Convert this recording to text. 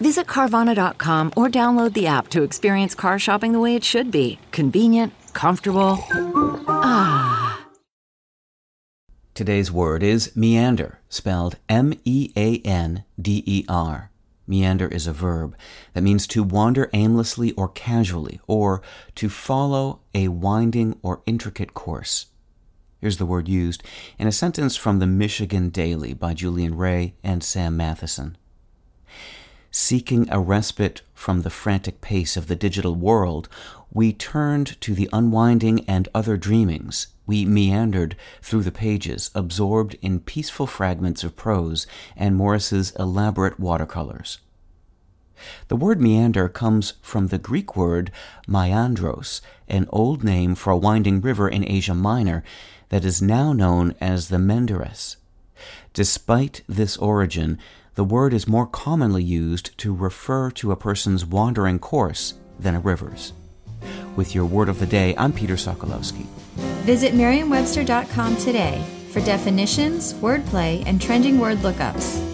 Visit Carvana.com or download the app to experience car shopping the way it should be convenient, comfortable. Ah. Today's word is meander, spelled M E A N D E R. Meander is a verb that means to wander aimlessly or casually, or to follow a winding or intricate course. Here's the word used in a sentence from the Michigan Daily by Julian Ray and Sam Matheson. Seeking a respite from the frantic pace of the digital world, we turned to the unwinding and other dreamings. We meandered through the pages, absorbed in peaceful fragments of prose and Morris's elaborate watercolors. The word meander comes from the Greek word meandros, an old name for a winding river in Asia Minor that is now known as the Menderes. Despite this origin, the word is more commonly used to refer to a person's wandering course than a river's. With your word of the day, I'm Peter Sokolowski. Visit Merriam-Webster.com today for definitions, wordplay, and trending word lookups.